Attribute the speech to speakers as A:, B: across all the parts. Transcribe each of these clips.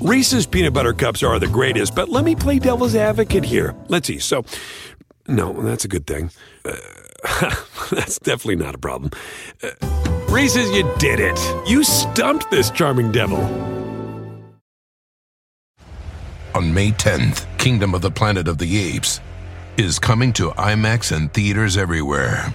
A: Reese's peanut butter cups are the greatest, but let me play devil's advocate here. Let's see. So, no, that's a good thing. Uh, that's definitely not a problem. Uh, Reese's, you did it. You stumped this charming devil.
B: On May 10th, Kingdom of the Planet of the Apes is coming to IMAX and theaters everywhere.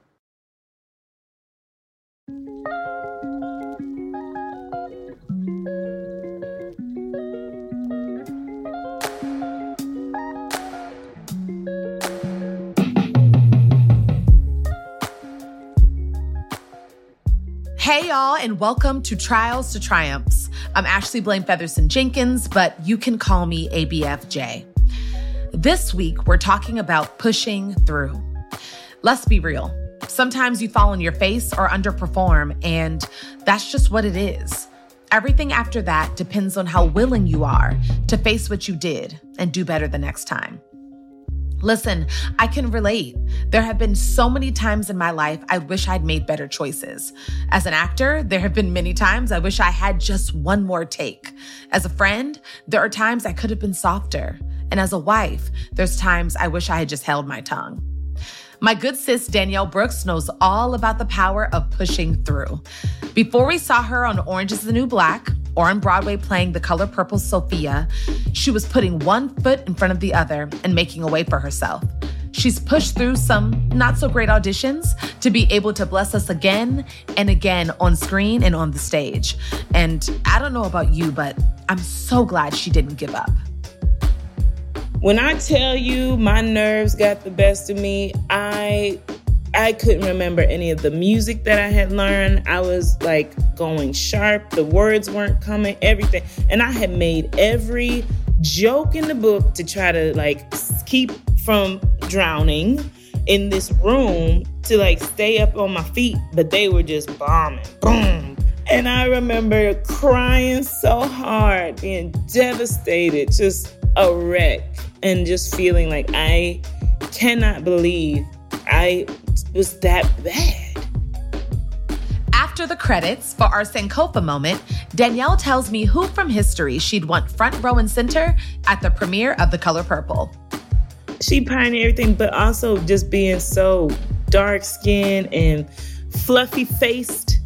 C: Hey, y'all, and welcome to Trials to Triumphs. I'm Ashley Blaine Featherson Jenkins, but you can call me ABFJ. This week, we're talking about pushing through. Let's be real. Sometimes you fall on your face or underperform, and that's just what it is. Everything after that depends on how willing you are to face what you did and do better the next time. Listen, I can relate. There have been so many times in my life I wish I'd made better choices. As an actor, there have been many times I wish I had just one more take. As a friend, there are times I could have been softer. And as a wife, there's times I wish I had just held my tongue. My good sis Danielle Brooks knows all about the power of pushing through. Before we saw her on Orange is the New Black or on Broadway playing the color purple Sophia, she was putting one foot in front of the other and making a way for herself. She's pushed through some not so great auditions to be able to bless us again and again on screen and on the stage. And I don't know about you, but I'm so glad she didn't give up.
D: When I tell you my nerves got the best of me, I I couldn't remember any of the music that I had learned. I was like going sharp. The words weren't coming, everything. And I had made every joke in the book to try to like keep from drowning in this room to like stay up on my feet, but they were just bombing. Boom. And I remember crying so hard, being devastated, just a wreck and just feeling like I cannot believe I was that bad.
C: After the credits for our Sankofa moment, Danielle tells me who from history she'd want front row and center at the premiere of The Color Purple.
D: She pioneered everything, but also just being so dark skinned and fluffy faced.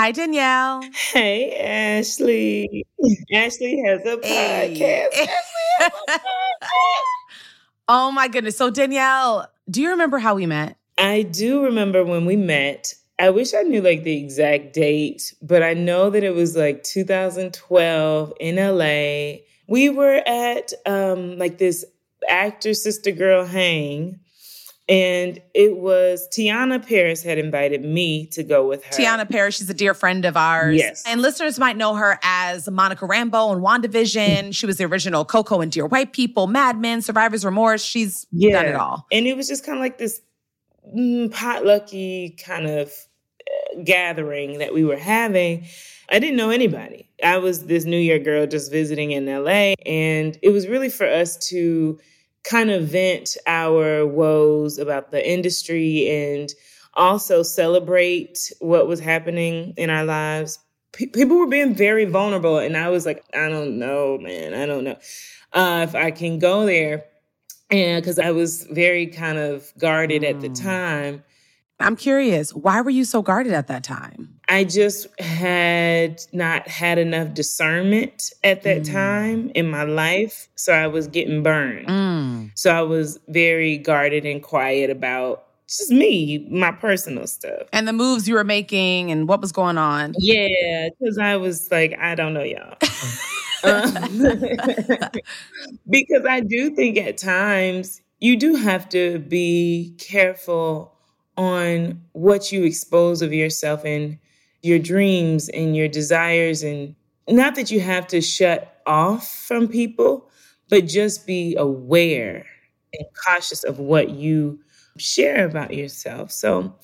C: Hi, Danielle.
D: Hey, Ashley. Ashley has a
C: Hey.
D: podcast. Ashley has a podcast.
C: oh my goodness. So, Danielle, do you remember how we met?
D: I do remember when we met. I wish I knew like the exact date, but I know that it was like 2012 in LA. We were at um like this actor sister girl hang and it was Teyonah Parris had invited me to go with her.
C: Teyonah Parris, she's a dear friend of ours.
D: Yes.
C: And listeners might know her as Monica Rambeau on WandaVision. she was the original Coco and Dear White People, Mad Men, Survivor's Remorse. She's done it all.
D: And it was just kind of like this mm, potlucky kind of uh, gathering that we were having. I didn't know anybody. I was this New York girl just visiting in LA. And it was really for us to kind of vent our woes about the industry and also celebrate what was happening in our lives. P- people were being very vulnerable. And I was like, I don't know, man. I don't know uh, if I can go there and because I was very kind of guarded at the time.
C: I'm curious, why were you so guarded at that time?
D: I just had not had enough discernment at that
C: Mm.
D: time in my life, so I was getting burned.
C: Mm.
D: So I was very guarded and quiet about just me, my personal stuff.
C: And the moves you were making and what was going on.
D: Yeah, because I was like, I don't know, y'all. Um, because I do think at times you do have to be careful on what you expose of yourself and your dreams and your desires and not that you have to shut off from people, but just be aware and cautious of what you share about yourself. So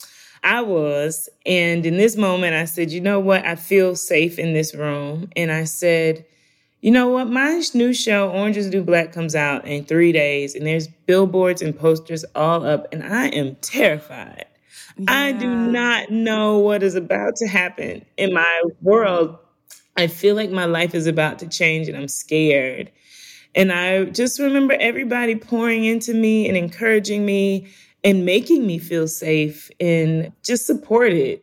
D: I was. And in this moment, I said, you know what? I feel safe in this room. And I said, you know what? My new show, Orange is New Black, comes out in three days, and there's billboards and posters all up, and I am terrified. Yeah. I do not know what is about to happen in my world. I feel like my life is about to change, and I'm scared. And I just remember everybody pouring into me and encouraging me and making me feel safe and just supported.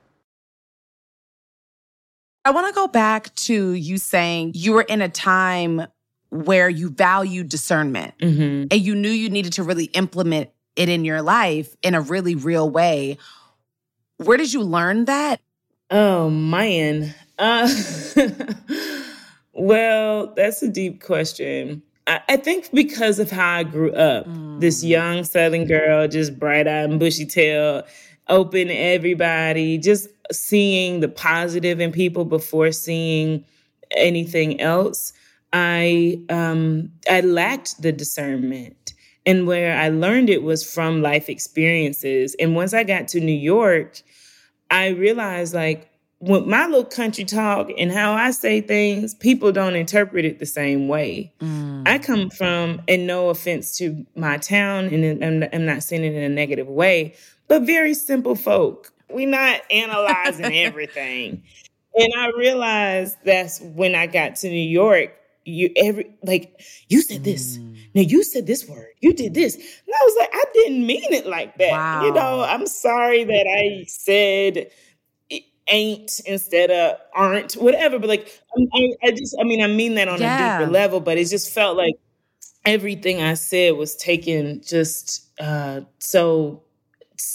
C: I want to go back to you saying you were in a time where you valued discernment
D: Mm-hmm.
C: and you knew you needed to really implement it in your life in a really real way. Where did you learn that?
D: Oh man. Uh, well, that's a deep question. I, I think because of how I grew up, this young Southern girl, just bright eyed and bushy tail, open everybody, just seeing the positive in people before seeing anything else. I um, I lacked the discernment, and where I learned it was from life experiences. And once I got to New York, I realized like with my little country talk and how I say things, people don't interpret it the same way. I come from, and no offense to my town, and I'm, I'm not saying it in a negative way, but very simple folk. We're not analyzing everything. And I realized that's when I got to New York. You every like you said this. Now you said this word. You did this. And I was like, I didn't mean it like that. You know, I'm sorry that I said ain't instead of aren't, whatever. But like, I, I- I just, I mean, I mean that on
C: Yeah.
D: a deeper level. But it just felt like everything I said was taken just uh, so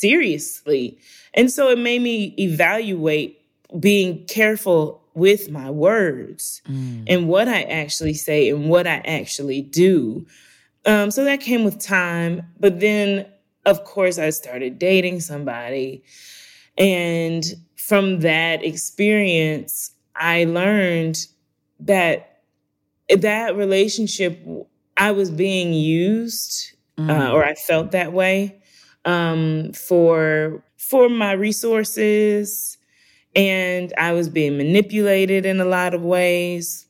D: seriously, and so it made me evaluate being careful with my words and what I actually say and what I actually do. Um, so that came with time. But then, of course, I started dating somebody. And from that experience, I learned that that relationship, I was being used, uh, or I felt that way um, for for my resources, and I was being manipulated in a lot of ways.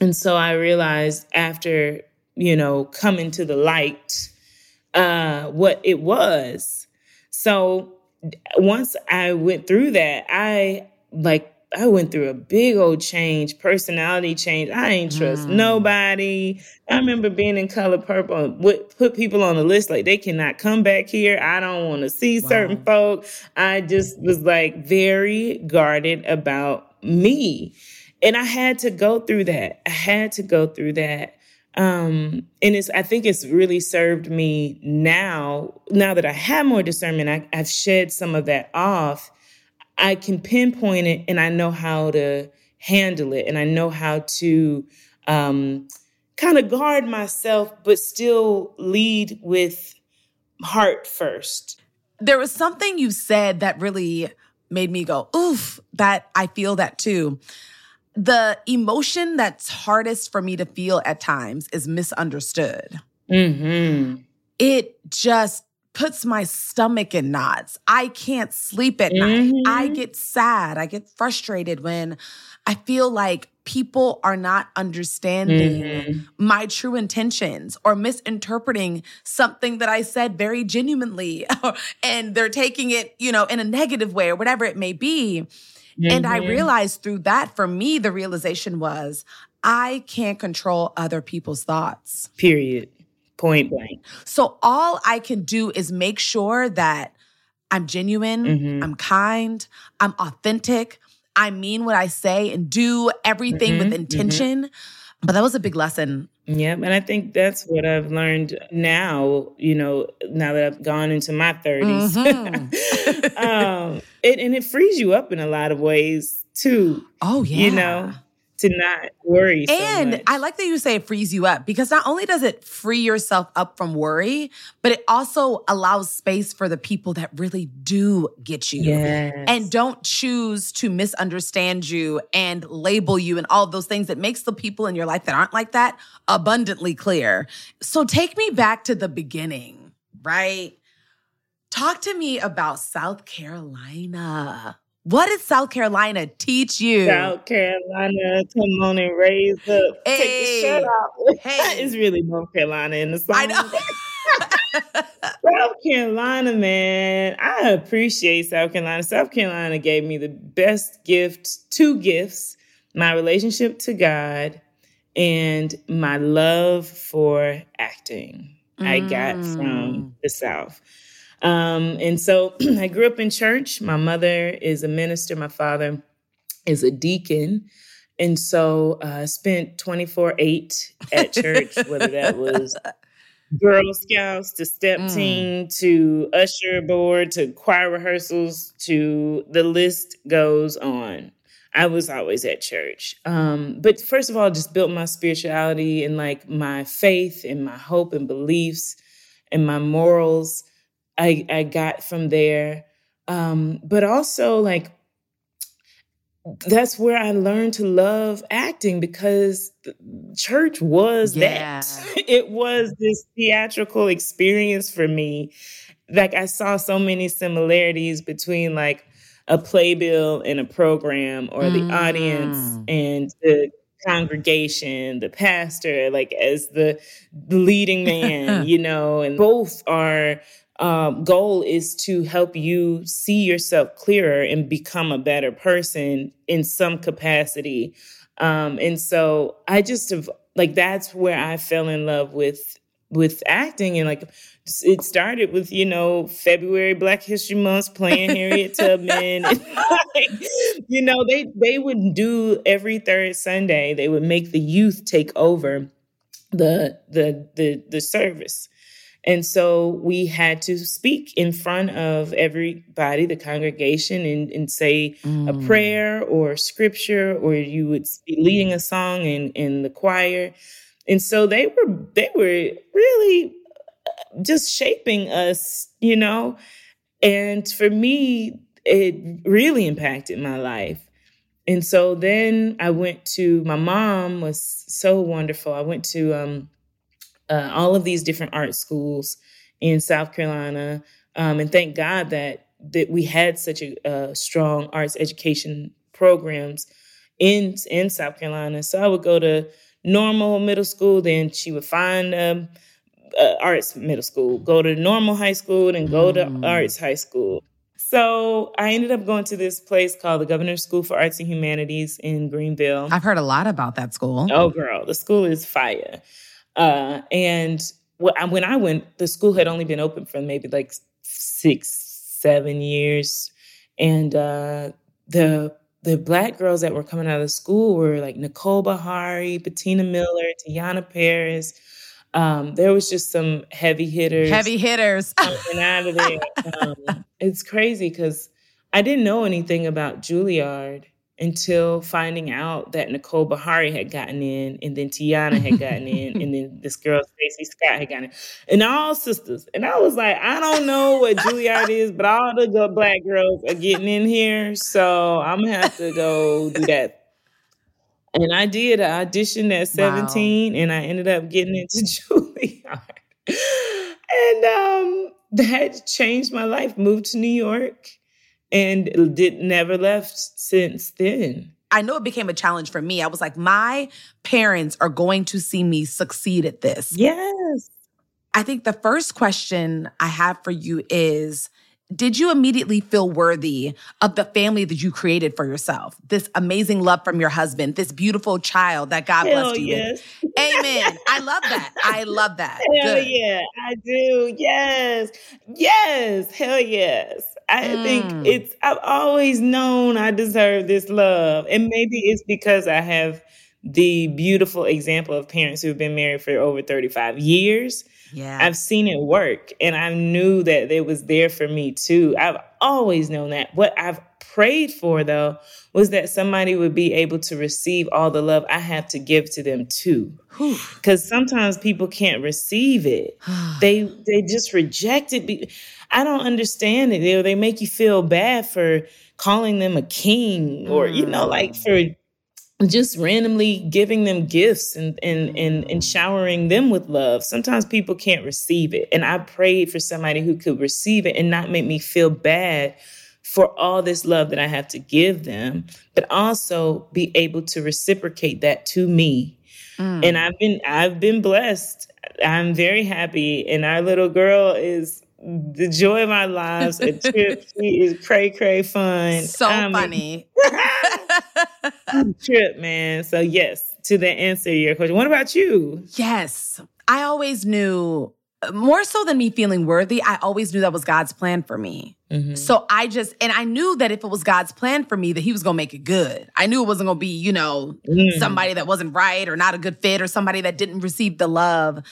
D: And so I realized after you know coming to the light uh, what it was. So once I went through that, I like I went through a big old change, personality change. I ain't trust nobody. I remember being in color purple and put people on the list like they cannot come back here. I don't want to see certain folk. I just was like very guarded about me. And I had to go through that. I had to go through that. Um, and it's I think it's really served me now, now that I have more discernment, I, I've shed some of that off. I can pinpoint it and I know how to handle it and I know how to um, kind of guard myself, but still lead with heart first.
C: There was something you said that really made me go, oof, that I feel that too. The emotion that's hardest for me to feel at times is misunderstood.
D: Mm-hmm.
C: It just puts my stomach in knots. I can't sleep at night. I
D: Mhm.
C: get sad. I get frustrated when I feel like people are not understanding
D: Mhm.
C: my true intentions or misinterpreting something that I said very genuinely and they're taking it, you know, in a negative way or whatever it may be. And I
D: Mhm.
C: realized through that, for me, the realization was I can't control other people's thoughts.
D: Period. Point blank.
C: So all I can do is make sure that I'm genuine,
D: Mhm.
C: I'm kind, I'm authentic, I mean what I say and do everything with
D: Mhm, mhm.
C: intention. But that was a big lesson.
D: Yeah, and I think that's what I've learned now, you know, now that I've gone into my 30s.
C: Mhm.
D: um, it, and it frees you up in a lot of ways too,
C: Oh, yeah.
D: you know, to not worry so
C: And
D: much.
C: I like that you say it frees you up because not only does it free yourself up from worry, but it also allows space for the people that really do get you.
D: yes.
C: and don't choose to misunderstand you and label you and all those things that makes the people in your life that aren't like that abundantly clear. So take me back to the beginning, right? Talk to me about South Carolina. What did South Carolina teach you?
D: South Carolina, come on and raise up. Take
C: Hey.
D: the shirt off.
C: Hey.
D: it's really North Carolina in the song.
C: I know.
D: South Carolina, man. I appreciate South Carolina. South Carolina gave me the best gift, two gifts my relationship to God and my love for acting. I got
C: Mm.
D: from the South. Um, and so I grew up in church. My mother is a minister, my father is a deacon. And so uh, I spent 24 8 at church, whether that was Girl Scouts to step
C: Mm.
D: team to usher board to choir rehearsals to the list goes on. I was always at church. Um, but first of all, just built my spirituality and like my faith and my hope and beliefs and my morals. I, I got from there. Um, but also like that's where I learned to love acting because church was
C: Yeah.
D: that. It was this theatrical experience for me. Like I saw so many similarities between like a playbill and a program or the audience
C: Mm.
D: and the congregation, the pastor, like as the the leading man, you know, and both are um, goal is to help you see yourself clearer and become a better person in some capacity. Um, and so I just have like that's where I fell in love with with acting. And like it started with you know February Black History Month playing Harriet Tubman. And like, you know they they would do every third Sunday they would make the youth take over the the the the service and so we had to speak in front of everybody the congregation and, and say a
C: Mm.
D: prayer or scripture or you would be leading a song in in the choir. And so they were they were really just shaping us you know? And for me it really impacted my life. And so then i went to my mom was so wonderful. I went to um, uh, all of these different art schools in south carolina um, and thank god that that we had such a, uh strong arts education programs in in south carolina so i would go to normal middle school then she would find um, uh, arts middle school, go to normal high school, and go to
C: Mm.
D: arts high school. So I ended up going to this place called the Governor's School for Arts and Humanities in Greenville.
C: I've heard a lot about that school.
D: Oh, girl, the school is fire. Uh, and when I went, the school had only been open for maybe like six, seven years, and uh, the the black girls that were coming out of the school were like Nicole Beharie, Patina Miller, Teyonah Parris. Um, there was just some heavy hitters
C: Heavy hitters.
D: coming out of there. Um, it's crazy because I didn't know anything about Juilliard until finding out that Nicole Beharie had gotten in, and then Teyonah had gotten in, and then this girl Stacey Scott had gotten in, and all sisters. And I was like, I don't know what Juilliard is, but all the good black girls are getting in here, so I'm gonna have to go do that. And I did. I auditioned at 17, and I ended up getting into Juilliard. and um, that changed my life. Moved to New York and did never left since then.
C: I know it became a challenge for me. I was like, my parents are going to see me succeed at this.
D: Yes.
C: I think the first question I have for you is did you immediately feel worthy of the family that you created for yourself? This amazing love from your husband, this beautiful child that God
D: Hell
C: blessed you
D: yes.
C: with. Amen. I love that. I love that.
D: Hell
C: Good.
D: yeah, I do. Yes. Yes. Hell yes. I
C: Mm.
D: think it's, I've always known I deserve this love. And maybe it's because I have the beautiful example of parents who've been married for over 35 years.
C: Yeah.
D: I've seen it work and I knew that it was there for me too. I've always known that. What I've prayed for though was that somebody would be able to receive all the love I have to give to them too. Cuz sometimes people can't receive it. they they just reject it. Be- I don't understand it. They they make you feel bad for calling them a king or you know mm. like for just randomly giving them gifts and, and and and showering them with love. Sometimes people can't receive it. And I prayed for somebody who could receive it and not make me feel bad for all this love that I have to give them, but also be able to reciprocate that to me. Mm. And I've been I've been blessed. I'm very happy. And our little girl is the joy of our lives. A trip. she is cray cray fun.
C: so
D: I'm
C: funny.
D: trip, man. So yes, to the answer to your question. What about you?
C: Yes. I always knew, more so than me feeling worthy, I always knew that was God's plan for me. Mm-hmm. So I just, and I knew that if it was God's plan for me, that He was going to make it good. I knew it wasn't going to be, you know, mm. somebody that wasn't right or not a good fit or somebody that didn't receive the love.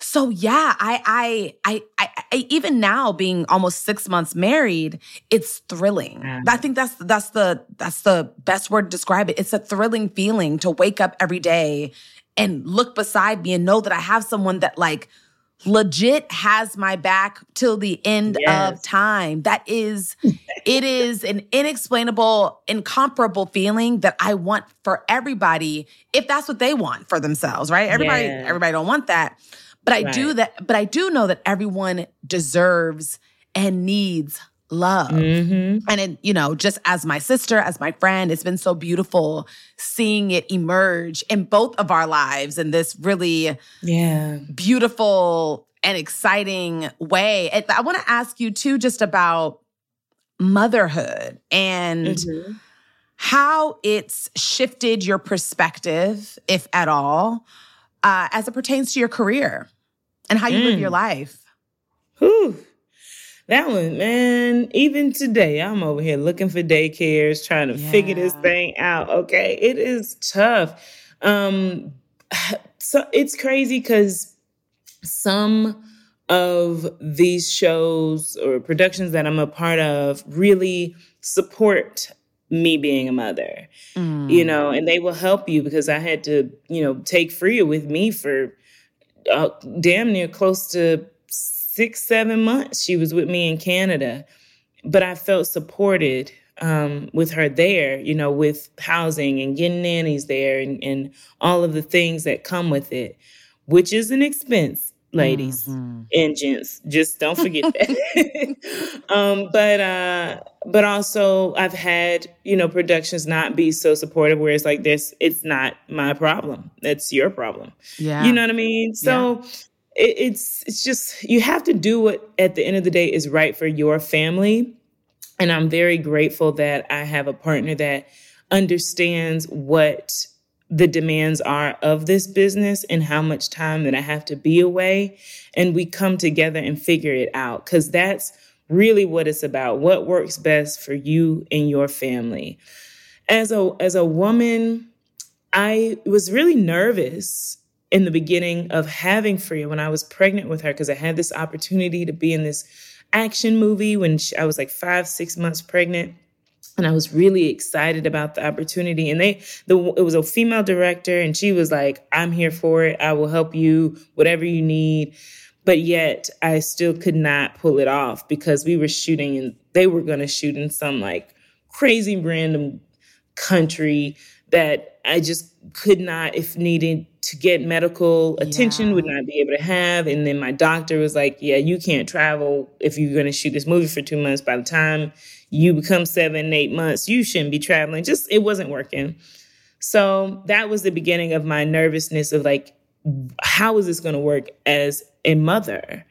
C: So yeah, I, I, I, I, even now being almost six months married, it's thrilling. I think that's that's the that's the best word to describe it. It's a thrilling feeling to wake up every day and look beside me and know that I have someone that like legit has my back till the end of time. That is, it is an inexplainable, incomparable feeling that I want for everybody if that's what they want for themselves, right? Everybody, everybody don't want that. But I do that, but I do know that everyone deserves and needs love.
D: Mm-hmm.
C: And it, you know, just as my sister, as my friend, it's been so beautiful seeing it emerge in both of our lives in this really
D: Yeah.
C: beautiful and exciting way. I want to ask you too, just about motherhood and
D: Mm-hmm.
C: how it's shifted your perspective, if at all, uh, as it pertains to your career and how you live
D: Mm.
C: your life.
D: Whew. That one, man. Even today, I'm over here looking for daycares, trying to figure this thing out. Okay, it is tough. Um, so it's crazy because some of these shows or productions that I'm a part of really support me being a mother, you know, and they will help you because I had to, you know, take Freya with me for uh, damn near close to six, seven months. She was with me in Canada, but I felt supported um, with her there, you know, with housing and getting nannies there and, and all of the things that come with it, which is an expense, ladies and gents. Just don't forget that. um, but uh, but also I've had you know productions not be so supportive where it's like this. It's not my problem. That's your problem.
C: Yeah.
D: You know what I mean? So it, it's it's just you have to do what at the end of the day is right for your family. And I'm very grateful that I have a partner that understands what the demands are of this business and how much time that I have to be away. And we come together and figure it out because that's really what it's about. What works best for you and your family. As a as a woman, I was really nervous in the beginning of having Freya when I was pregnant with her because I had this opportunity to be in this action movie when she, I was like five, six months pregnant. And I was really excited about the opportunity. And they, the, it was a female director, and she was like, I'm here for it. I will help you, whatever you need. But yet, I still could not pull it off because we were shooting and they were going to shoot in some like crazy random country that I just could not, if needed to get medical attention,
C: Yeah.
D: would not be able to have. And then my doctor was like, Yeah, you can't travel if you're going to shoot this movie for two months. By the time you become seven, eight months, you shouldn't be traveling. Just, it wasn't working. So that was the beginning of my nervousness of like, how is this going to work as a mother?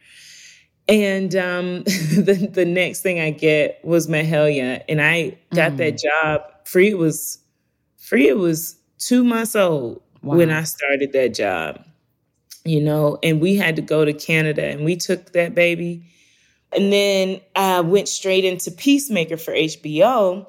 D: And um, the the next thing I get was Mahalia, and I got that job. Free was free. Was two months old when I started that job. You know, and we had to go to Canada, and we took that baby, and then I went straight into Peacemaker for HBO,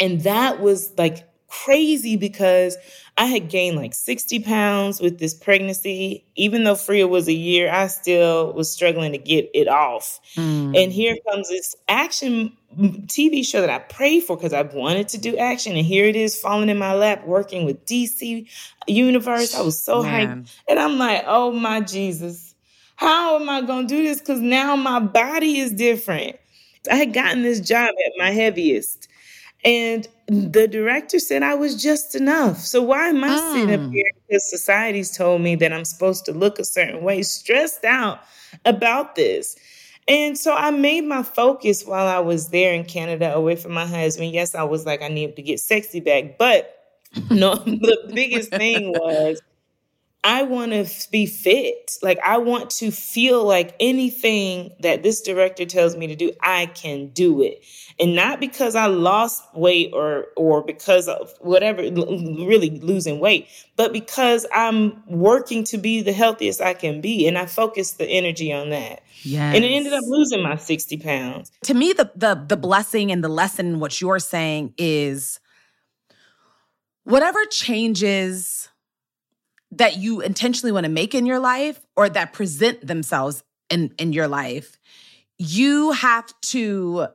D: and that was like crazy because I had gained like 60 pounds with this pregnancy. Even though Freya was a year, I still was struggling to get it off. Mm. And here comes this action TV show that I prayed for because I wanted to do action. And here it is falling in my lap, working with DC Universe. I was so
C: Man.
D: hyped. And I'm like, oh my Jesus, how am I going to do this? Because now my body is different. I had gotten this job at my heaviest. And the director said I was just enough. So why am I sitting up mm. here because society's told me that I'm supposed to look a certain way, stressed out about this? And so I made my focus while I was there in Canada away from my husband. Yes, I was like, I need to get sexy back. But no, the biggest thing was I want to be fit. Like I want to feel like anything that this director tells me to do, I can do it. And not because I lost weight or or because of whatever really losing weight, but because I'm working to be the healthiest I can be and I focused the energy on that.
C: Yes.
D: And it ended up losing my 60 pounds.
C: to me the the the blessing and the lesson in what you're saying is whatever changes that you intentionally want to make in your life or that present themselves in in your life you have to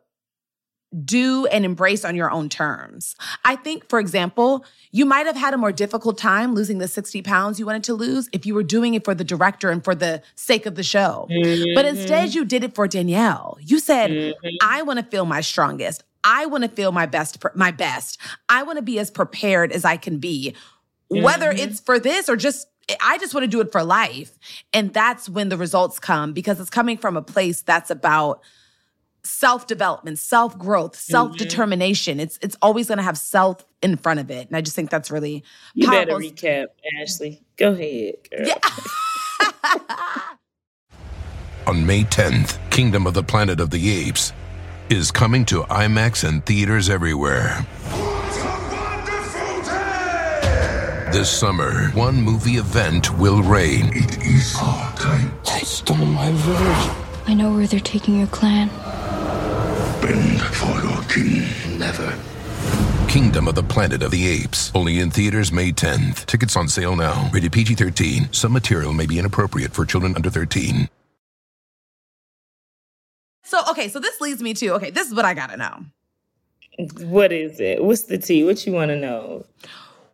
C: do and embrace on your own terms. I think, for example, you might have had a more difficult time losing the 60 pounds you wanted to lose if you were doing it for the director and for the sake of the show. But instead, mm-hmm. you did it for Danielle. You said, mm-hmm. I want to feel my strongest. I want to feel my best, my best. I want to be as prepared as I can be, whether it's for this or just I just want to do it for life. And that's when the results come because it's coming from a place that's about self development, self growth, mm-hmm. self determination. It's it's always going to have self in front of it, and I just think that's really
D: You better recap, Ashley. Go ahead, girl.
B: On May 10th, Kingdom of the Planet of the Apes is coming to IMAX and theaters everywhere. This summer, one movie event will reign.
E: It is our time.
F: They stole my village.
G: I know where they're taking your clan.
E: Bend for your king. Never.
B: Kingdom of the Planet of the Apes. Only in theaters May 10th. Tickets on sale now. Rated PG 13. Some material may be inappropriate for children under 13.
C: So okay, so this leads me to okay, this is what I gotta know.
D: What is it? What's the tea? What you want to know?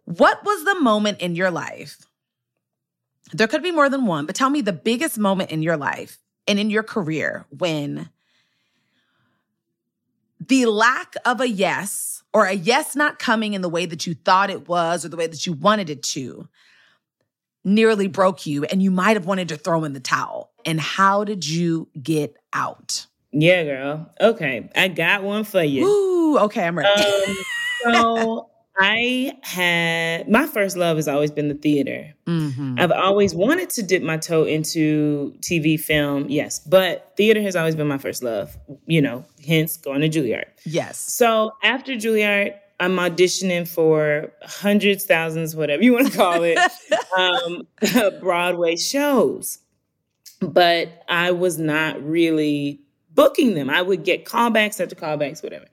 C: What was the moment in your life? There could be more than one, but tell me the biggest moment in your life and in your career when the lack of a yes or a yes not coming in the way that you thought it was or the way that you wanted it to nearly broke you and you might have wanted to throw in the towel. And how did you get out?
D: Yeah, girl. Okay, I got one for you.
C: Ooh, okay, I'm ready.
D: Um, so I had my first love has always been the theater.
C: Mhm.
D: I've always wanted to dip my toe into TV, film, yes, but theater has always been my first love. You know, hence going to Juilliard.
C: Yes.
D: So after Juilliard, I'm auditioning for hundreds, thousands, whatever you want to call it, um, Broadway shows. But I was not really booking them. I would get callbacks after callbacks, whatever.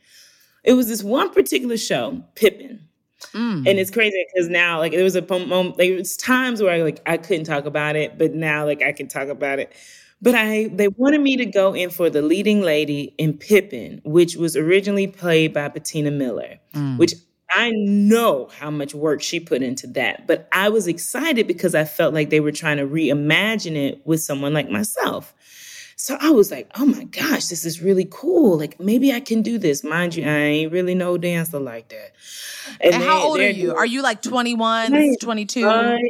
D: It was this one particular show, Pippin.
C: Mm.
D: And it's crazy because now, like, there was a moment, like, was times where I, like, I couldn't talk about it, but now, like, I can talk about it. But I, they wanted me to go in for the leading lady in Pippin, which was originally played by Patina Miller, which I know how much work she put into that. But I was excited because I felt like they were trying to reimagine it with someone like myself. So I was like, oh my gosh, this is really cool. Like maybe I can do this. Mind you, I ain't really no dancer like that.
C: And, and how old are you? Are you like 21, 22?
D: I am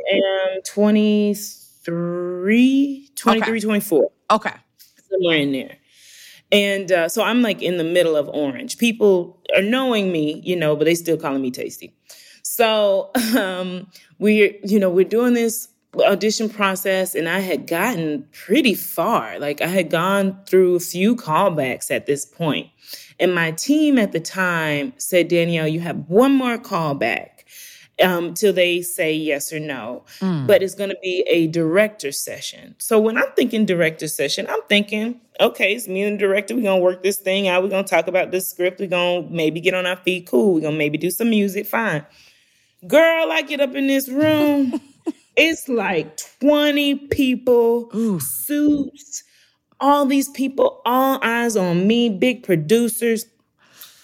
D: 23, 23, okay. 24.
C: Okay.
D: Somewhere in there. And uh, so I'm like in the middle of orange. People are knowing me, you know, but they still calling me Taystee. So um, we're, you know, we're doing this audition process and I had gotten pretty far. Like I had gone through a few callbacks at this point. And my team at the time said, Danielle, you have one more callback um, till they say yes or no. Mm. But it's going to be a director session. So when I'm thinking director session, I'm thinking, okay, it's me and the director. We're going to work this thing out. We're going to talk about this script. We're going to maybe get on our feet. Cool. We're going to maybe do some music. Fine. Girl, I get up in this room. it's like 20 people, Ooh. suits, all these people, all eyes on me, big producers,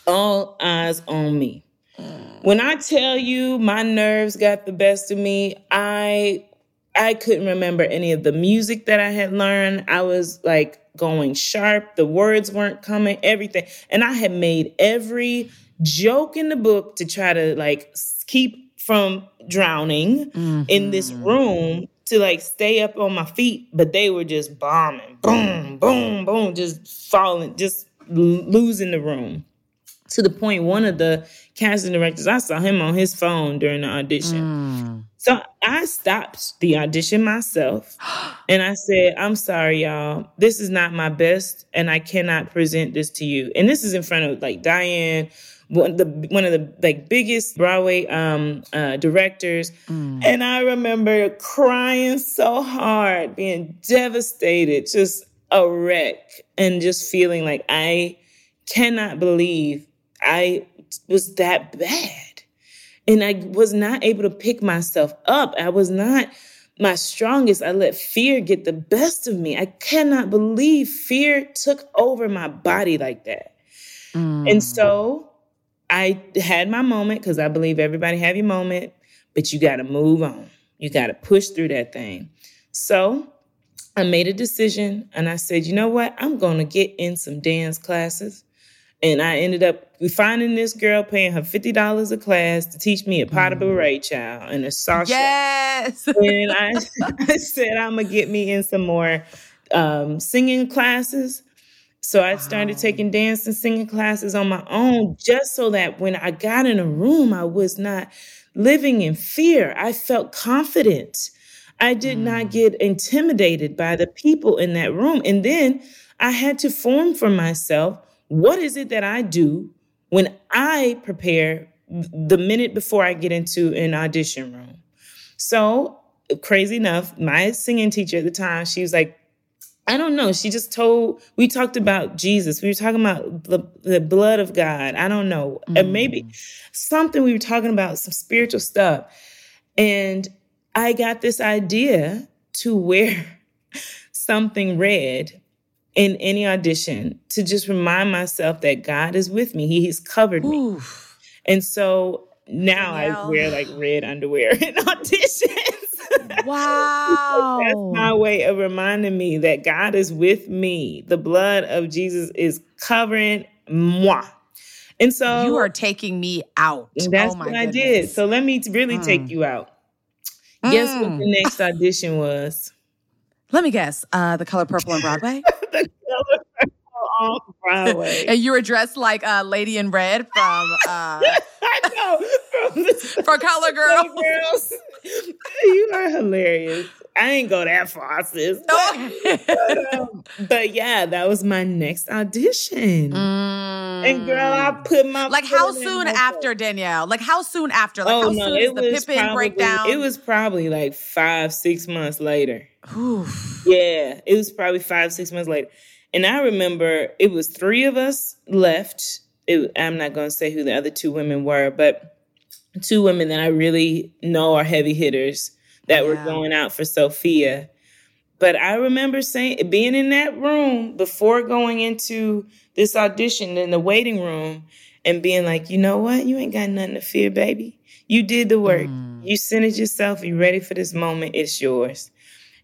D: all eyes on me. Mm. When I tell you my nerves got the best of me, I I couldn't remember any of the music that I had learned. I was like going sharp. The words weren't coming, everything. And I had made every joke in the book to try to like keep from drowning mm-hmm. in this mm-hmm. room to like stay up on my feet, but they were just bombing, boom, boom, boom, just falling, just losing the room to the point one of the casting directors i saw him on his phone during the audition mm. so i stopped the audition myself and i said i'm sorry y'all this is not my best and i cannot present this to you and this is in front of like diane one of the one of the like biggest Broadway um, uh, directors, mm. and I remember crying so hard, being devastated, just a wreck, and just feeling like I cannot believe I was that bad. And I was not able to pick myself up. I was not my strongest. I let fear get the best of me. I cannot believe fear took over my body like that. Mm. And so I had my moment because I believe everybody have your moment, but you got to move on. You got to push through that thing. So I made a decision and I said, you know what? I'm going to get in some dance classes. And I ended up finding this girl, paying her fifty dollars a class to teach me a pas de bourrée child and a chassé.
C: Yes.
D: and I, I said I'm gonna get me in some more um, singing classes. So I started wow. taking dance and singing classes on my own, just so that when I got in a room, I was not living in fear. I felt confident. I did mm. not get intimidated by the people in that room. And then I had to form for myself what is it that I do when I prepare the minute before I get into an audition room? So, crazy enough, my singing teacher at the time, she was like, I don't know. She just told, we talked about Jesus. We were talking about the, the blood of God. I don't know. Mm. And maybe something we were talking about, some spiritual stuff. And I got this idea to wear something red in any audition to just remind myself that God is with me. He has covered me. Oof. And so now I wear like red underwear in auditions.
C: Wow.
D: That's my way of reminding me that God is with me. The blood of Jesus is covering moi. And so
C: you are taking me out.
D: That's oh what goodness. I did. So let me really mm. take you out. Mm. Guess what the mm. next audition was?
C: Let me guess. Uh, the color purple on Broadway. the color
D: purple on Broadway.
C: and you were dressed like uh, Lady in Red from. Uh, I know from the, for Color Girls. Girls.
D: you are hilarious. I ain't go that far, sis. But, but, um, but, yeah, that was my next audition. Mm. And girl, I put my
C: like how soon after Danielle? Like how soon after? Like oh, how no, soon it was the Pippin breakdown?
D: It was probably like five, six months later. Yeah, it was probably five, six months later. And I remember it was three of us left. It, I'm not going to say who the other two women were, but two women that I really know are heavy hitters that yeah. were going out for Sophia. But I remember saying, being in that room before going into this audition in the waiting room and being like, you know what? You ain't got nothing to fear, baby. You did the work. Mm. You sent it yourself. You ready for this moment? It's yours.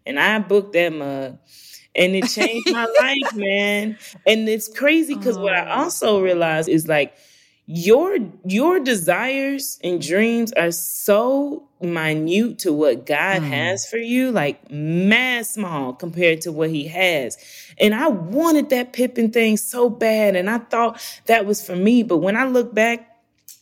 D: And I booked that mug. and it changed my life, man. And it's crazy because what I also realized is like your your desires and dreams are so minute to what God
C: Mm.
D: has for you, like mad small compared to what He has. And I wanted that Pippin thing so bad, and I thought that was for me. But when I look back,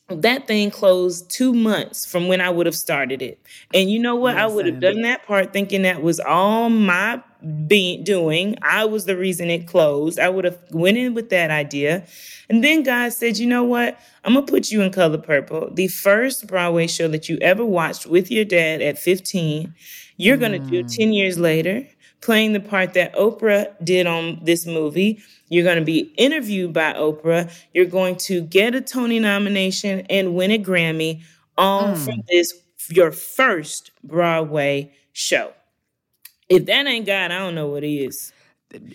D: that thing closed two months from when I would have started it. And you know what? I would have done that part thinking that was all my being doing. I was the reason it closed. I would have went in with that idea. And then God said, you know what? I'm gonna put you in color purple. The first Broadway show that you ever watched with your dad at 15, you're gonna do 10 mm. years later, playing the part that Oprah did on this movie. You're going to be interviewed by Oprah. You're going to get a Tony nomination and win a Grammy all from mm. this, your first Broadway show. If that ain't God, I don't know what is.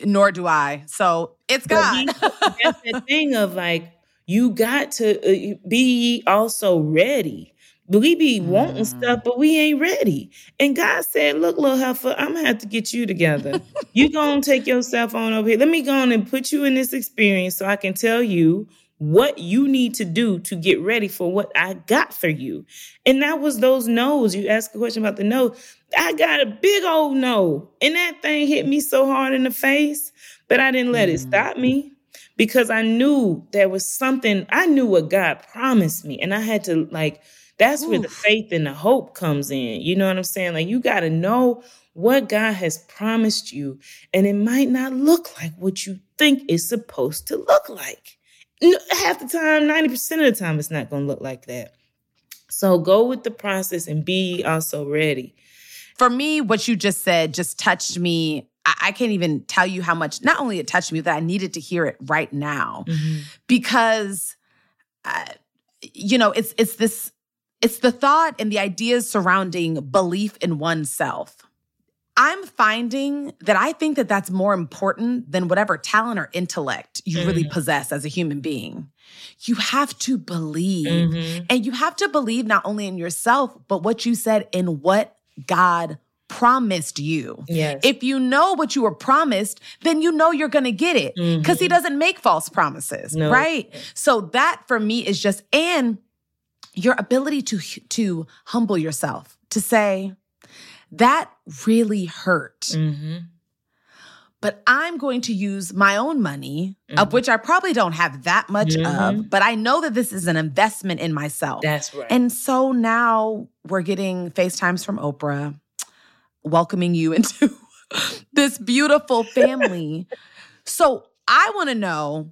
C: Nor do I. So it's
D: But
C: God.
D: he- that's the thing of like, you got to uh, be also ready. We be wanting stuff, but we ain't ready. And God said, Look, little heifer, I'm gonna have to get you together. you gonna take yourself on over here. Let me go on and put you in this experience so I can tell you what you need to do to get ready for what I got for you. And that was those no's. You asked a question about the no. I got a big old no. And that thing hit me so hard in the face, but I didn't let it mm-hmm. stop me because I knew there was something, I knew what God promised me. And I had to, like, that's where the faith and the hope comes in. You know what I'm saying? Like, you got to know what God has promised you, and it might not look like what you think it's supposed to look like. Half the time, 90% of the time, it's not going to look like that. So go with the process and be also ready.
C: For me, what you just said just touched me. I, can't even tell you how much, not only it touched me, that I needed to hear it right now because, uh, you know, it's, it's this, it's the thought and the ideas surrounding belief in oneself. I'm finding that I think that that's more important than whatever talent or intellect you really mm-hmm. possess as a human being. You have to believe. Mm-hmm. And you have to believe not only in yourself, but what you said in what God promised you.
D: Yes.
C: If you know what you were promised, then you know you're going to get it because he mm-hmm. doesn't make false promises,
D: No.
C: right? So that for me is just and your ability to to humble yourself, to say that really hurt.
D: Mm-hmm.
C: But I'm going to use my own money, of which I probably don't have that much of, but I know that this is an investment in myself.
D: That's right.
C: And so now we're getting FaceTimes from Oprah, welcoming you into this beautiful family. so I want to know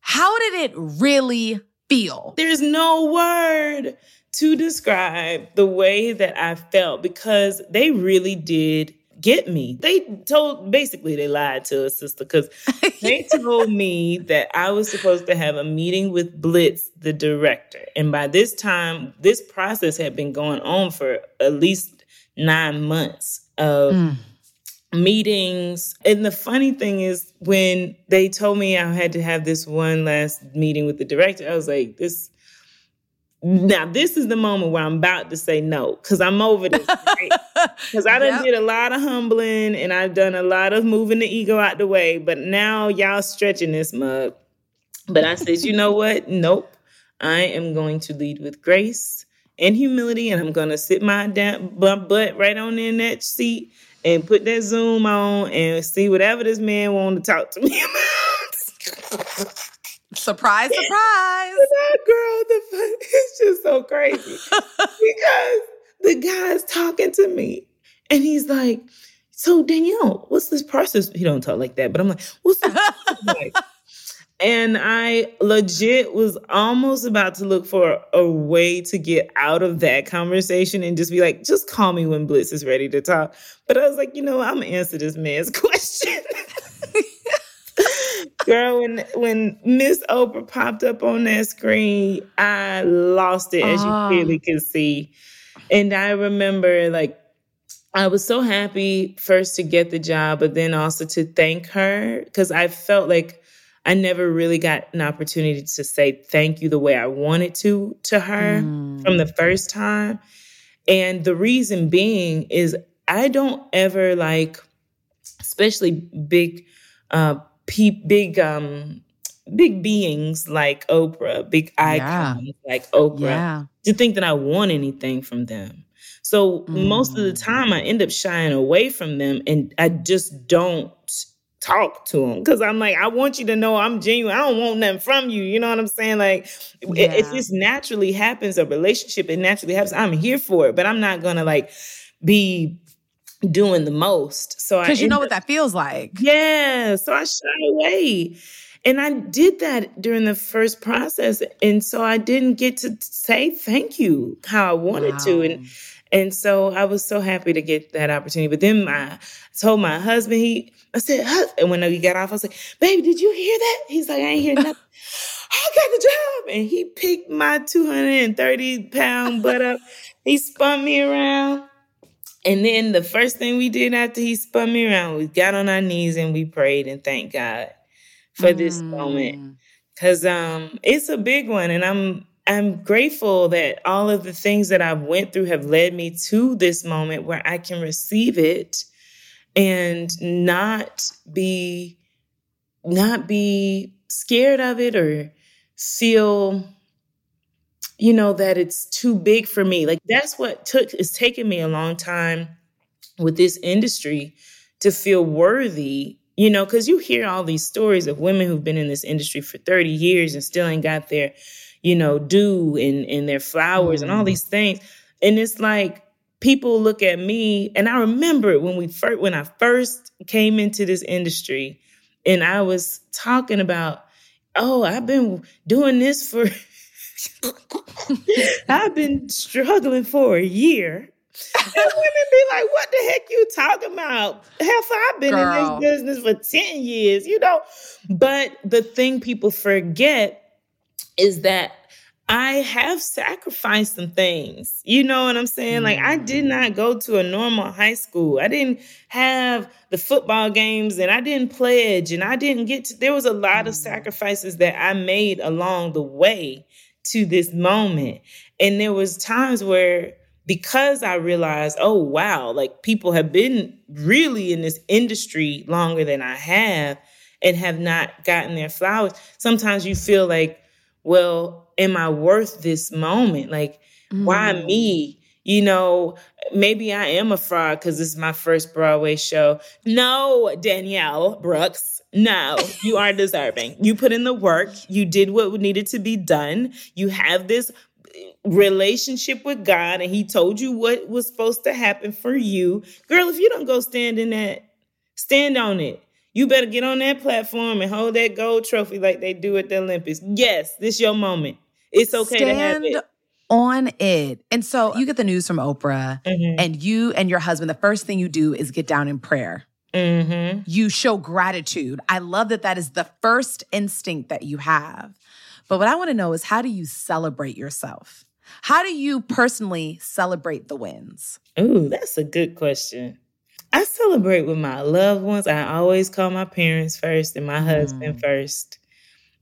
C: how did it really feel?
D: There's no word to describe the way that I felt because they really did get me. They told basically they lied to us, sister, because they told me that I was supposed to have a meeting with Blitz, the director. And by this time, this process had been going on for at least nine months of hmm. meetings. And the funny thing is, when they told me I had to have this one last meeting with the director, I was like, this. Now this is the moment where I'm about to say no, because I'm over this. Because I done
C: Yep.
D: did a lot of humbling and I've done a lot of moving the ego out the way, but now y'all stretching this mug. But I said, you know what? Nope. I am going to lead with grace and humility, and I'm going to sit my, my butt right on in that seat and put that Zoom on and see whatever this man want to talk to me about.
C: Surprise, surprise.
D: that girl, the it's just so crazy because the guy's talking to me and he's like, "So Danielle, what's this process?" He don't talk like that, but I'm like, "What's this like?" And I legit was almost about to look for a way to get out of that conversation and just be like, just call me when Blitz is ready to talk. But I was like, you know. I'm gonna answer this man's question. Girl, when when Miss Oprah popped up on that screen, I lost it as
C: Ah.
D: you clearly can see. And I remember like I was so happy first to get the job, but then also to thank her because I felt like I never really got an opportunity to say thank you the way I wanted to to her from the first time. And the reason being is I don't ever like especially big, uh, pe- big, um, big beings like Oprah, big icons yeah. like Oprah, yeah. to think that I want anything from them. So mm. most of the mm. time, I end up shying away from them, and I just don't talk to them because I'm like, I want you to know I'm genuine. I don't want nothing from you. You know what I'm saying? Like, yeah. it, it just naturally happens. A relationship, it naturally happens. I'm here for it, but I'm not gonna like be doing the most. So
C: because you know what that feels like.
D: Yeah. So I shy away. And I did that during the first process. And so I didn't get to say thank you how I wanted wow. to. And and so I was so happy to get that opportunity. But then my, I told my husband, he, I said, Huh? and when he got off, I was like, baby, did you hear that? He's like, I ain't hear nothing. I got the job. And he picked my 230 pound butt up. He spun me around. And then the first thing we did after he spun me around, we got on our knees and we prayed and thanked God for mm. this moment. Mm. Cause um it's a big one and I'm I'm grateful that all of the things that I've went through have led me to this moment where I can receive it and not be not be scared of it or feel you know that it's too big for me. Like that's what took it's taken me a long time with this industry to feel worthy you know, because you hear all these stories of women who've been in this industry for 30 years and still ain't got their you know, do and, and their flowers mm. and all mm. these things. And it's like people look at me, and I remember when we first when I first came into this industry, and I was talking about, oh, I've been doing this for I've been struggling for a year. And women be like, what the heck you talking about? Have I've been Girl. in this business for 10 years, you know? But the thing people forget is that I have sacrificed some things. You know what I'm saying? Like I did mm. not go to a normal high school. I didn't have the football games and I didn't pledge and I didn't get to there was a lot of mm. sacrifices that I made along the way to this moment. And there was times where because I realized, oh wow, like people have been really in this industry longer than I have and have not gotten their flowers. Sometimes you feel like well, am I worth this moment? Like, mm. why me? You know, maybe I am a fraud because this is my first Broadway show. No, Danielle Brooks, no, you are deserving. You put in the work, you did what needed to be done. You have this relationship with God, and He told you what was supposed to happen for you. Girl, if you don't go stand in that, stand on it. You better get on that platform and hold that gold trophy like they do at the Olympics. Yes, this is your moment. It's okay
C: Stand
D: to have it.
C: On it. And so you get the news from Oprah, mm-hmm. and you and your husband, the first thing you do is get down in prayer. Mm-hmm. You show gratitude. I love that that is the first instinct that you have. But what I want to know is how do you celebrate yourself? How do you personally celebrate the wins?
D: Ooh, that's a good question. I celebrate with my loved ones. I always call my parents first and my mm. husband first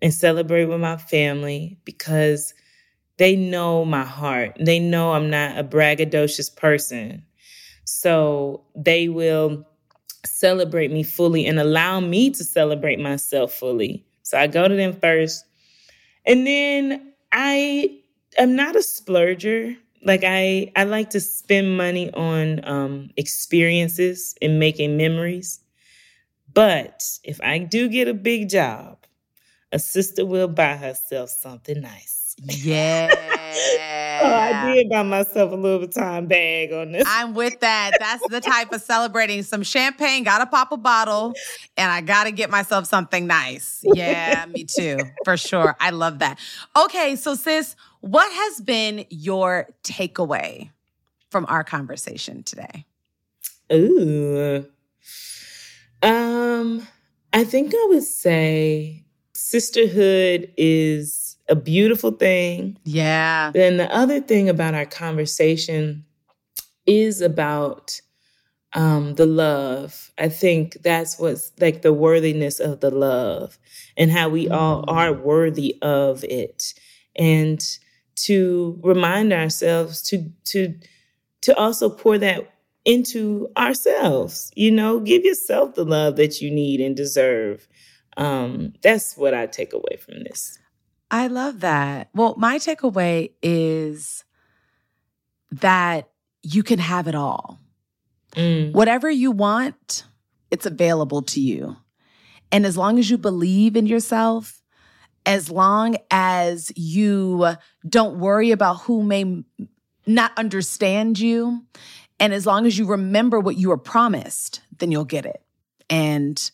D: and celebrate with my family because they know my heart. They know I'm not a braggadocious person. So they will celebrate me fully and allow me to celebrate myself fully. So I go to them first. And then I am not a splurger like I I like to spend money on um, experiences and making memories. But if I do get a big job, a sister will buy herself something nice.
C: Yeah.
D: Oh, I did buy myself a Louis Vuitton bag on this.
C: I'm with that. That's the type of celebrating some champagne, gotta pop a bottle, and I gotta get myself something nice. Yeah, me too, for sure. I love that. Okay, so sis, what has been your takeaway from our conversation today?
D: Ooh. Um, I think I would say sisterhood is a beautiful thing.
C: Yeah.
D: Then the other thing about our conversation is about um, the love. I think that's what's like the worthiness of the love and how we mm. all are worthy of it. And to remind ourselves to to to also pour that into ourselves. You know, give yourself the love that you need and deserve. Um, that's what I take away from this.
C: I love that. Well, my takeaway is that you can have it all.
D: Mm.
C: Whatever you want, it's available to you. And as long as you believe in yourself, as long as you don't worry about who may not understand you, and as long as you remember what you were promised, then you'll get it. And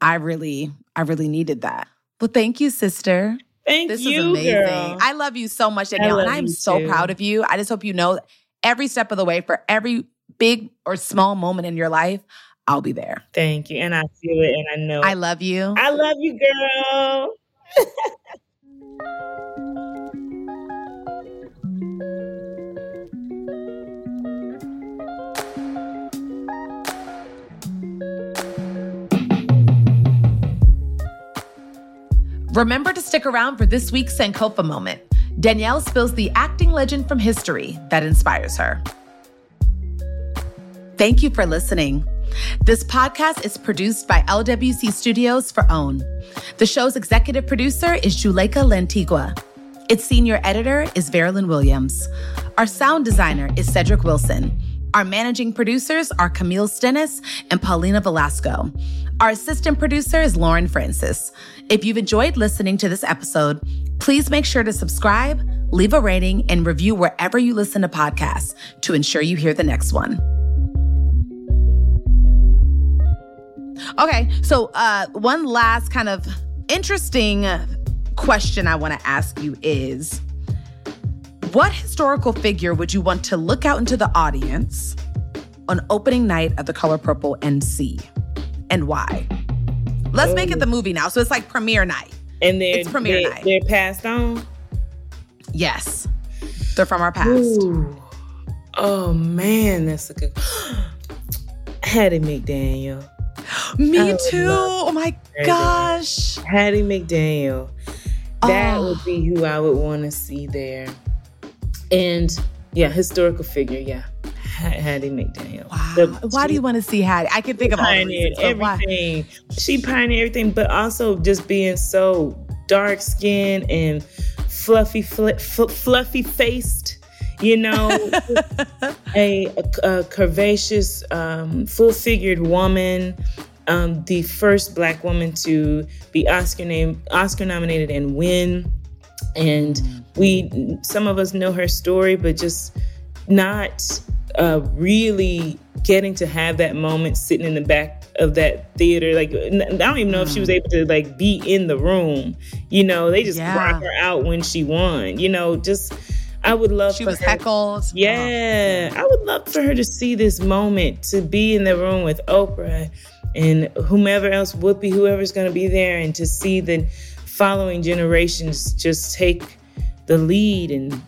C: I really, I really needed that. Well, thank you, sister.
D: Thank
C: This
D: you,
C: is amazing.
D: girl.
C: I love you so much, Danielle, and I'm so
D: too.
C: proud of you. I just hope you know every step of the way for every big or small moment in your life, I'll be there.
D: Thank you. And I feel it and I know
C: I love you.
D: I love you, girl.
C: Remember to stick around for this week's Sankofa moment. Danielle spills the acting legend from history that inspires her. Thank you for listening. This podcast is produced by LWC Studios for OWN. The show's executive producer is Juleyka Lantigua. Its senior editor is Verilyn Williams. Our sound designer is Cedric Wilson. Our managing producers are Camille Stennis and Paulina Velasco. Our assistant producer is Lauren Francis. If you've enjoyed listening to this episode, please make sure to subscribe, leave a rating, and review wherever you listen to podcasts to ensure you hear the next one. Okay, so uh, one last kind of interesting question I want to ask you is what historical figure would you want to look out into the audience on opening night of The Color Purple and see? And why? Let's make it the movie now. So it's like premiere night.
D: And they're
C: It's premiere
D: they're,
C: night.
D: they're passed on.
C: Yes. They're from our past.
D: Ooh. Oh man, that's a good Hattie McDaniel.
C: Me
D: I
C: too. Oh my
D: that.
C: gosh.
D: Hattie McDaniel. That
C: Oh.
D: would be who I would want to see there. And yeah, historical figure, yeah. Ha- Hattie McDaniel.
C: Wow.
D: The-
C: why do you want to see Hattie? I can think of all
D: pioneered
C: reasons, but why?
D: everything. She pioneered everything, but also just being so dark skinned and fluffy, fl- f- fluffy faced. You know, a, a, a curvaceous, um, full figured woman. Um, the first black woman to be Oscar named Oscar nominated and win. And we, some of us know her story, but just not uh, really getting to have that moment sitting in the back of that theater. Like, I don't even know if she was able to like be in the room. You know, they just
C: Yeah.
D: brought her out when she won. You know, just I would love.
C: She was
D: her-
C: heckled.
D: yeah, I would love for her to see this moment, to be in the room with Oprah and whomever else, Whoopi, whoever's going to be there, and to see the following generations just take the lead and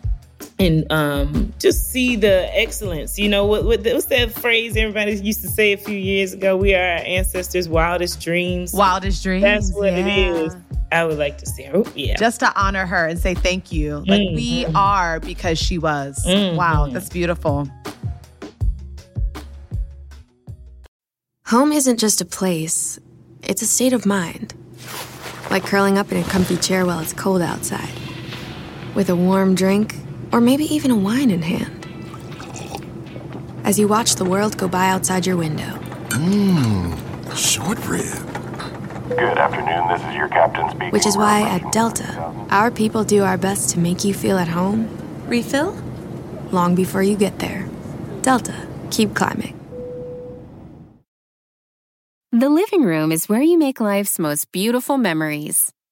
D: and um, just see the excellence. You know, what, what what's that phrase everybody used to say a few years ago? We are our ancestors' wildest dreams.
C: Wildest dreams.
D: That's what
C: yeah.
D: it is. I would like to see her. Oh, yeah.
C: Just to honor her and say thank you. Like we
D: Mhm.
C: are because she was.
D: Mhm.
C: Wow, that's beautiful.
H: Home isn't just a place, it's a state of mind. Like curling up in a comfy chair while it's cold outside, with a warm drink, or maybe even a wine in hand. As you watch the world go by outside your window, Mmm,
E: Short rib.
I: Good afternoon, this is your captain speaking.
H: which is why at Delta, our people do our best to make you feel at home. Refill? Long before you get there. Delta, keep climbing.
J: The living room is where you make life's most beautiful memories.